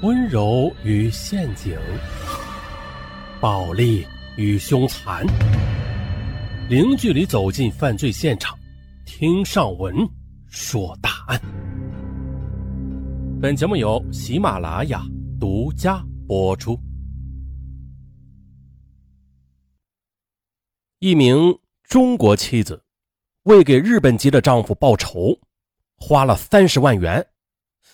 温柔与陷阱，暴力与凶残，零距离走进犯罪现场，听上文说大案。本节目由喜马拉雅独家播出。一名中国妻子为给日本籍的丈夫报仇，花了三十万元，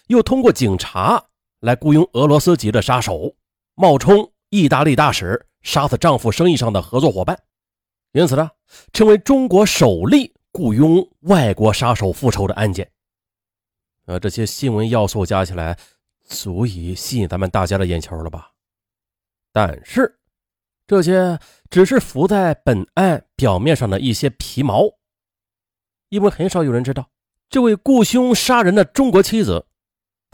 又通过警察来雇佣俄罗斯籍的杀手，冒充意大利大使，杀死丈夫生意上的合作伙伴，因此呢，成为中国首例雇佣外国杀手复仇的案件。呃，这些新闻要素加起来，足以吸引咱们大家的眼球了吧？但是，这些只是浮在本案表面上的一些皮毛，因为很少有人知道，这位雇凶杀人的中国妻子，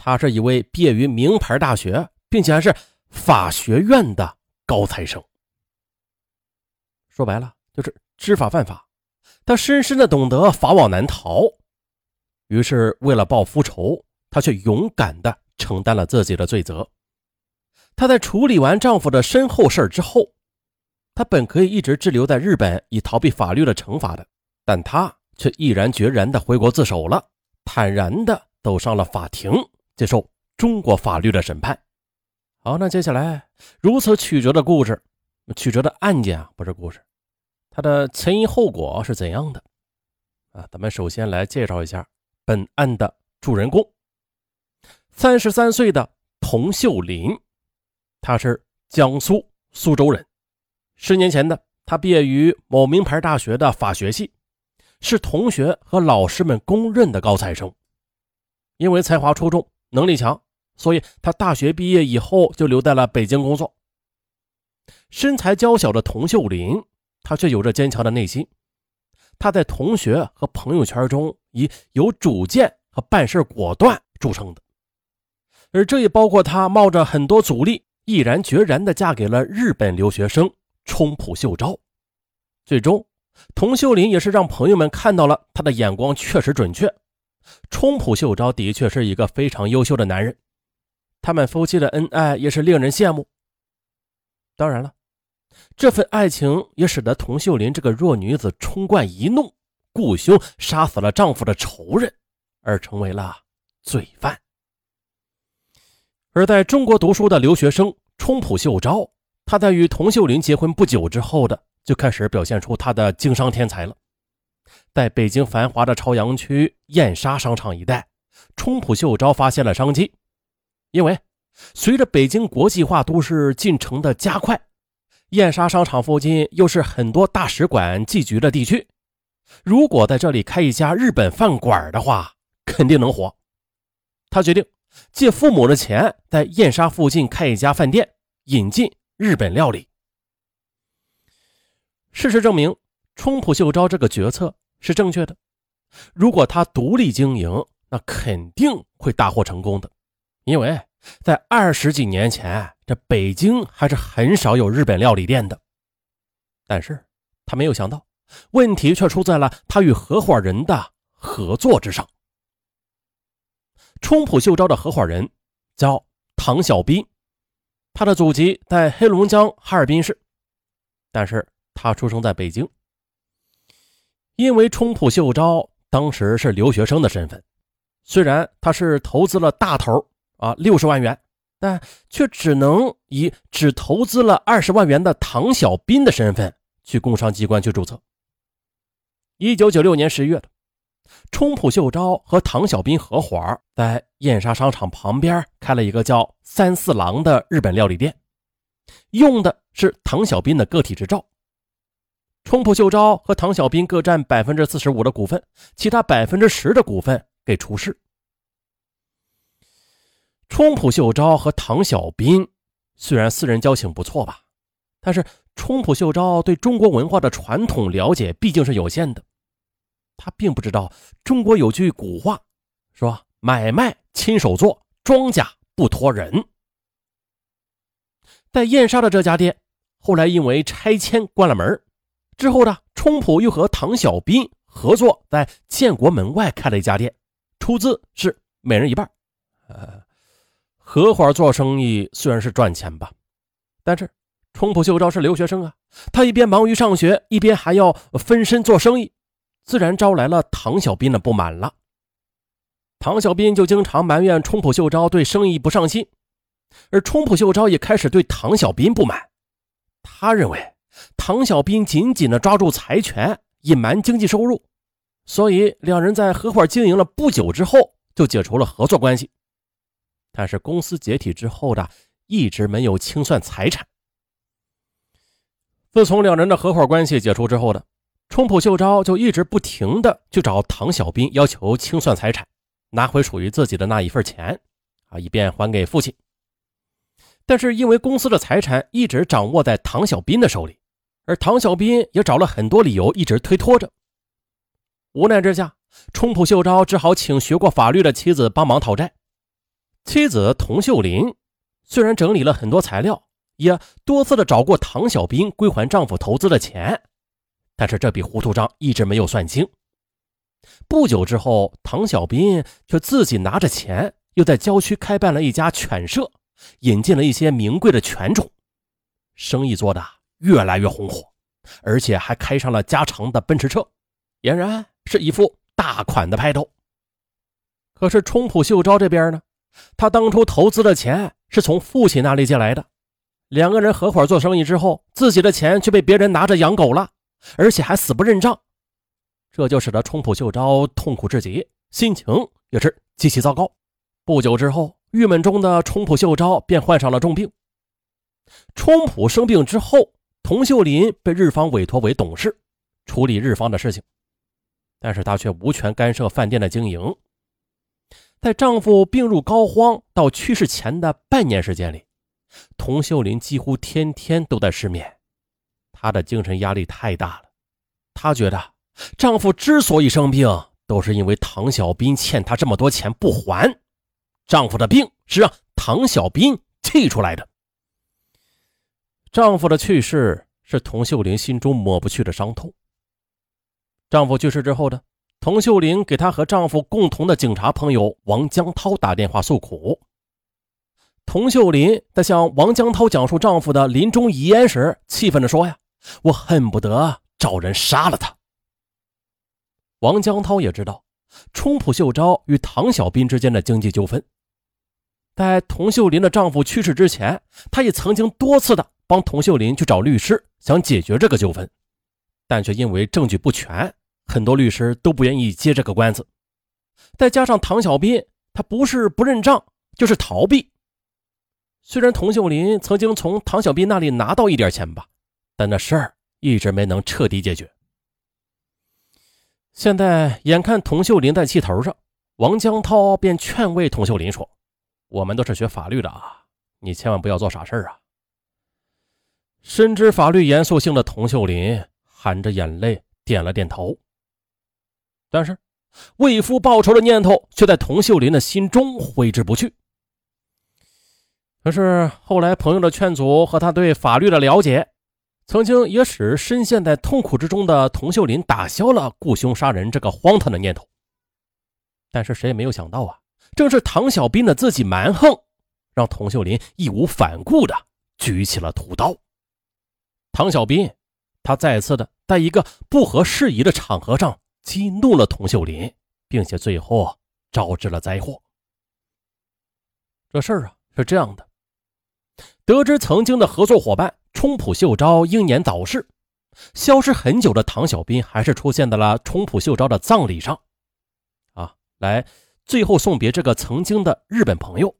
她是一位毕业于名牌大学，并且还是法学院的高材生。说白了，就是知法犯法，他深深的懂得法网难逃。于是，为了报复仇，她却勇敢的承担了自己的罪责。她在处理完丈夫的身后事之后，她本可以一直滞留在日本以逃避法律的惩罚的，但她却毅然决然地回国自首了，坦然地走上了法庭，接受中国法律的审判。好，那接下来如此曲折的故事，曲折的案件啊，不是故事，它的前因后果是怎样的啊？咱们首先来介绍一下。本案的主人公，三十三岁的童秀林，他是江苏苏州人。十年前的他毕业于某名牌大学的法学系，是同学和老师们公认的高材生。因为才华出众、能力强，所以他大学毕业以后就留在了北京工作。身材娇小的童秀林，他却有着坚强的内心。他在同学和朋友圈中以有主见和办事果断著称的，而这也包括他冒着很多阻力，毅然决然地嫁给了日本留学生冲浦秀昭。最终，童秀林也是让朋友们看到了他的眼光确实准确。冲浦秀昭的确是一个非常优秀的男人，他们夫妻的恩爱也是令人羡慕。当然了。这份爱情也使得童秀林这个弱女子冲冠一怒，雇凶杀死了丈夫的仇人，而成为了罪犯。而在中国读书的留学生冲浦秀昭，他在与童秀林结婚不久之后的就开始表现出他的经商天才了。在北京繁华的朝阳区燕莎商场一带，冲浦秀昭发现了商机，因为随着北京国际化都市进程的加快。燕莎商场附近又是很多大使馆寄居的地区，如果在这里开一家日本饭馆的话，肯定能火。他决定借父母的钱，在燕莎附近开一家饭店，引进日本料理。事实证明，冲浦秀昭这个决策是正确的。如果他独立经营，那肯定会大获成功的，因为。在二十几年前，这北京还是很少有日本料理店的。但是他没有想到，问题却出在了他与合伙人的合作之上。冲浦秀昭的合伙人叫唐小斌，他的祖籍在黑龙江哈尔滨市，但是他出生在北京。因为冲浦秀昭当时是留学生的身份，虽然他是投资了大头。啊，六十万元，但却只能以只投资了二十万元的唐小斌的身份去工商机关去注册。一九九六年十月，冲浦秀昭和唐小斌合伙在燕莎商场旁边开了一个叫“三四郎”的日本料理店，用的是唐小斌的个体执照。冲浦秀昭和唐小斌各占百分之四十五的股份，其他百分之十的股份给出事。冲浦秀昭和唐小斌虽然私人交情不错吧，但是冲浦秀昭对中国文化的传统了解毕竟是有限的。他并不知道中国有句古话，说“买卖亲手做，庄稼不托人”。在燕莎的这家店后来因为拆迁关了门，之后呢，冲浦又和唐小斌合作，在建国门外开了一家店，出资是每人一半。呃。合伙做生意虽然是赚钱吧，但是冲浦秀昭是留学生啊，他一边忙于上学，一边还要分身做生意，自然招来了唐小斌的不满了。唐小斌就经常埋怨冲浦秀昭对生意不上心，而冲浦秀昭也开始对唐小斌不满。他认为唐小斌紧紧地抓住财权，隐瞒经济收入，所以两人在合伙经营了不久之后就解除了合作关系。但是公司解体之后的一直没有清算财产。自从两人的合伙关系解除之后的，冲浦秀昭就一直不停的去找唐小斌要求清算财产，拿回属于自己的那一份钱，啊，以便还给父亲。但是因为公司的财产一直掌握在唐小斌的手里，而唐小斌也找了很多理由一直推脱着。无奈之下，冲浦秀昭只好请学过法律的妻子帮忙讨债。妻子童秀林虽然整理了很多材料，也多次的找过唐小斌归还丈夫投资的钱，但是这笔糊涂账一直没有算清。不久之后，唐小斌却自己拿着钱，又在郊区开办了一家犬舍，引进了一些名贵的犬种，生意做的越来越红火，而且还开上了加长的奔驰车，俨然是一副大款的派头。可是冲浦秀昭这边呢？他当初投资的钱是从父亲那里借来的，两个人合伙做生意之后，自己的钱却被别人拿着养狗了，而且还死不认账，这就使得冲浦秀昭痛苦至极，心情也是极其糟糕。不久之后，郁闷中的冲浦秀昭便患上了重病。冲浦生病之后，童秀林被日方委托为董事，处理日方的事情，但是她却无权干涉饭店的经营。在丈夫病入膏肓到去世前的半年时间里，童秀林几乎天天都在失眠。她的精神压力太大了，她觉得丈夫之所以生病，都是因为唐小斌欠她这么多钱不还。丈夫的病是让唐小斌气出来的。丈夫的去世是童秀林心中抹不去的伤痛。丈夫去世之后的。童秀玲给她和丈夫共同的警察朋友王江涛打电话诉苦。童秀林在向王江涛讲述丈夫的临终遗言时，气愤地说：“呀，我恨不得找人杀了他。”王江涛也知道冲浦秀昭与唐小斌之间的经济纠纷，在童秀林的丈夫去世之前，他也曾经多次的帮童秀林去找律师，想解决这个纠纷，但却因为证据不全。很多律师都不愿意接这个官司，再加上唐小斌，他不是不认账，就是逃避。虽然童秀林曾经从唐小斌那里拿到一点钱吧，但那事儿一直没能彻底解决。现在眼看童秀林在气头上，王江涛便劝慰童秀林说：“我们都是学法律的啊，你千万不要做傻事啊。”深知法律严肃性的童秀林含着眼泪点了点头。但是，为夫报仇的念头却在童秀林的心中挥之不去。可是后来朋友的劝阻和他对法律的了解，曾经也使深陷在痛苦之中的童秀林打消了雇凶杀人这个荒唐的念头。但是谁也没有想到啊，正是唐小斌的自己蛮横，让童秀林义无反顾的举起了屠刀。唐小斌，他再次的在一个不合时宜的场合上。激怒了童秀林，并且最后招致了灾祸。这事儿啊是这样的：得知曾经的合作伙伴冲浦秀昭英年早逝，消失很久的唐小斌还是出现在了冲浦秀昭的葬礼上，啊，来最后送别这个曾经的日本朋友。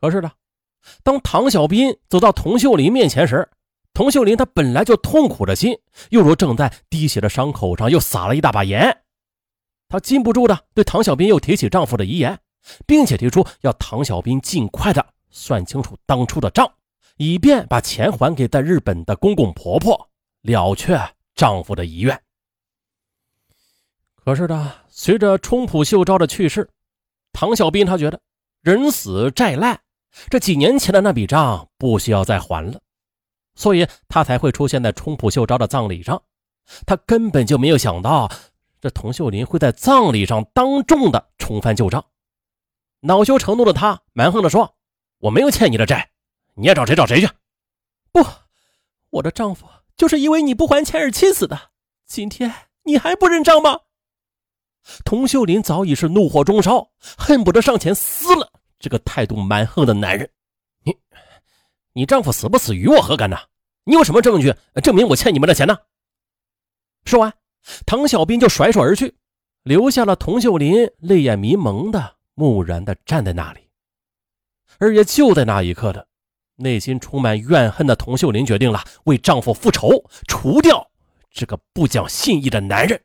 可是呢，当唐小斌走到童秀林面前时，童秀林他本来就痛苦的心，又如正在滴血的伤口上又撒了一大把盐。她禁不住的对唐小斌又提起丈夫的遗言，并且提出要唐小斌尽快的算清楚当初的账，以便把钱还给在日本的公公婆婆，了却丈夫的遗愿。可是呢，随着冲浦秀昭的去世，唐小斌他觉得人死债烂，这几年前的那笔账不需要再还了。所以他才会出现在冲浦秀昭的葬礼上，他根本就没有想到这童秀林会在葬礼上当众的重翻旧账。恼羞成怒的他蛮横的说：“我没有欠你的债，你爱找谁找谁去。不，我的丈夫就是因为你不还钱而气死的。今天你还不认账吗？童秀林早已是怒火中烧，恨不得上前撕了这个态度蛮横的男人。你，丈夫死不死与我何干呢？你有什么证据证明我欠你们的钱呢？说完，唐小兵就甩手而去，留下了童秀林泪眼迷蒙的木然的站在那里。而也就在那一刻的，内心充满怨恨的童秀林决定了为丈夫复仇，除掉这个不讲信义的男人。